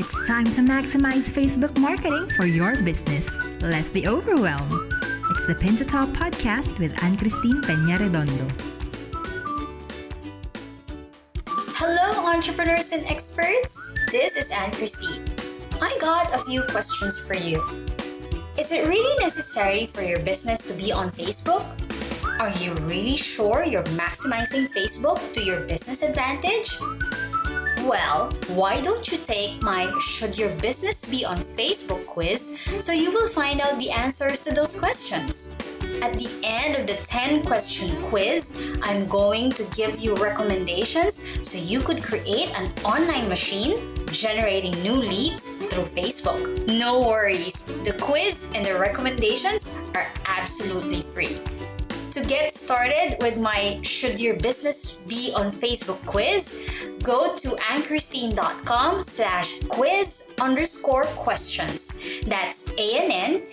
It's time to maximize Facebook marketing for your business. Less the overwhelm. It's the Pin to podcast with Ann Kristine Peña Redondo. Hello, entrepreneurs and experts. This is Ann Kristine. I got a few questions for you. Is it really necessary for your business to be on Facebook? Are you really sure you're maximizing Facebook to your business advantage? Well, why don't you take my Should Your Business Be on Facebook quiz so you will find out the answers to those questions? At the end of the 10 question quiz, I'm going to give you recommendations so you could create an online machine generating new leads through Facebook. No worries, the quiz and the recommendations are absolutely free. To get started with my Should Your Business Be on Facebook quiz, go to annkristine.com slash quiz underscore questions. That's A-N-N-K-R-I-S-T-I-N-E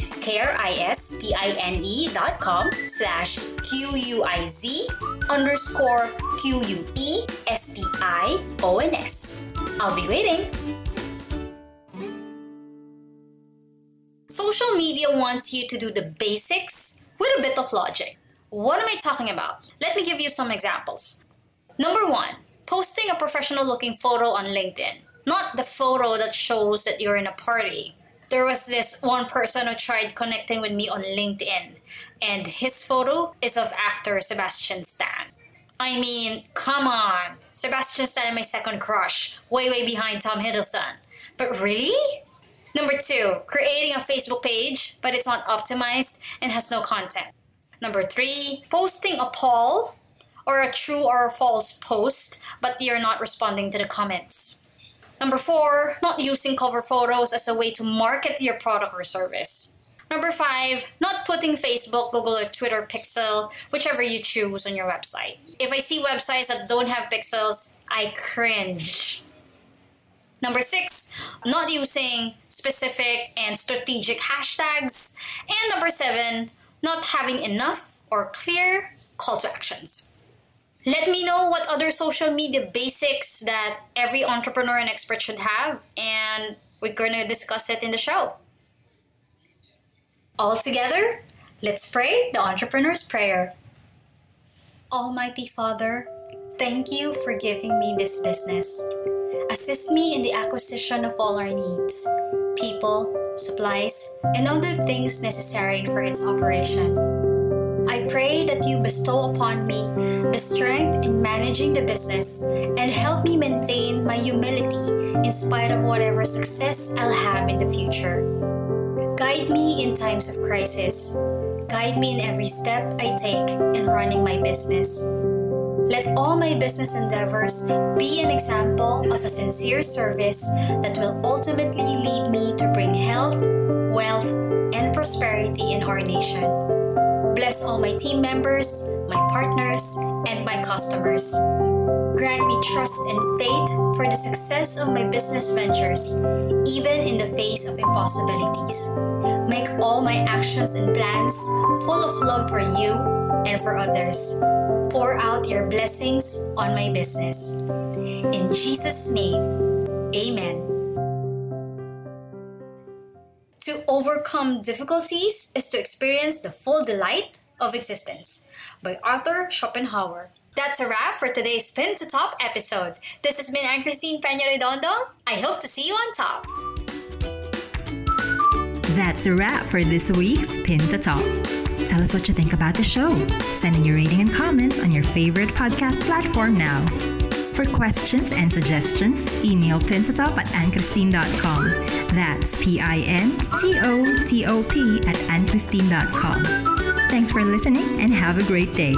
dot com slash Q-U-I-Z underscore Q-U-E-S-T-I-O-N-S. I'll be waiting. Social media wants you to do the basics with a bit of logic. What am I talking about? Let me give you some examples. Number one, posting a professional looking photo on LinkedIn, not the photo that shows that you're in a party. There was this one person who tried connecting with me on LinkedIn, and his photo is of actor Sebastian Stan. I mean, come on! Sebastian Stan is my second crush, way, way behind Tom Hiddleston. But really? Number two, creating a Facebook page, but it's not optimized and has no content. Number three, posting a poll or a true or false post, but you're not responding to the comments. Number four, not using cover photos as a way to market your product or service. Number five, not putting Facebook, Google, or Twitter pixel, whichever you choose on your website. If I see websites that don't have pixels, I cringe. Number six, not using specific and strategic hashtags. And number seven, not having enough or clear call to actions. Let me know what other social media basics that every entrepreneur and expert should have, and we're going to discuss it in the show. All together, let's pray the entrepreneur's prayer. Almighty Father, thank you for giving me this business. Assist me in the acquisition of all our needs people, supplies, and other things necessary for its operation. I pray that you bestow upon me the strength in managing the business and help me maintain my humility in spite of whatever success I'll have in the future. Guide me in times of crisis. Guide me in every step I take in running my business. Let all my business endeavors be an example of a sincere service that will ultimately lead me to bring health, wealth, and prosperity in our nation. Bless all my team members, my partners, and my customers. Grant me trust and faith for the success of my business ventures, even in the face of impossibilities. Make all my actions and plans full of love for you and for others. Pour out your blessings on my business. In Jesus' name, amen. To overcome difficulties is to experience the full delight of existence by Arthur Schopenhauer. That's a wrap for today's Pin to Top episode. This has been Ann Kristine Peña Redondo. I hope to see you on top. That's a wrap for this week's Pin to Top. Tell us what you think about the show. Send in your rating and comments on your favorite podcast platform now. For questions and suggestions, email pintotop at annkristine.com. That's P I N T O T O P at annkristine.com. Thanks for listening and have a great day.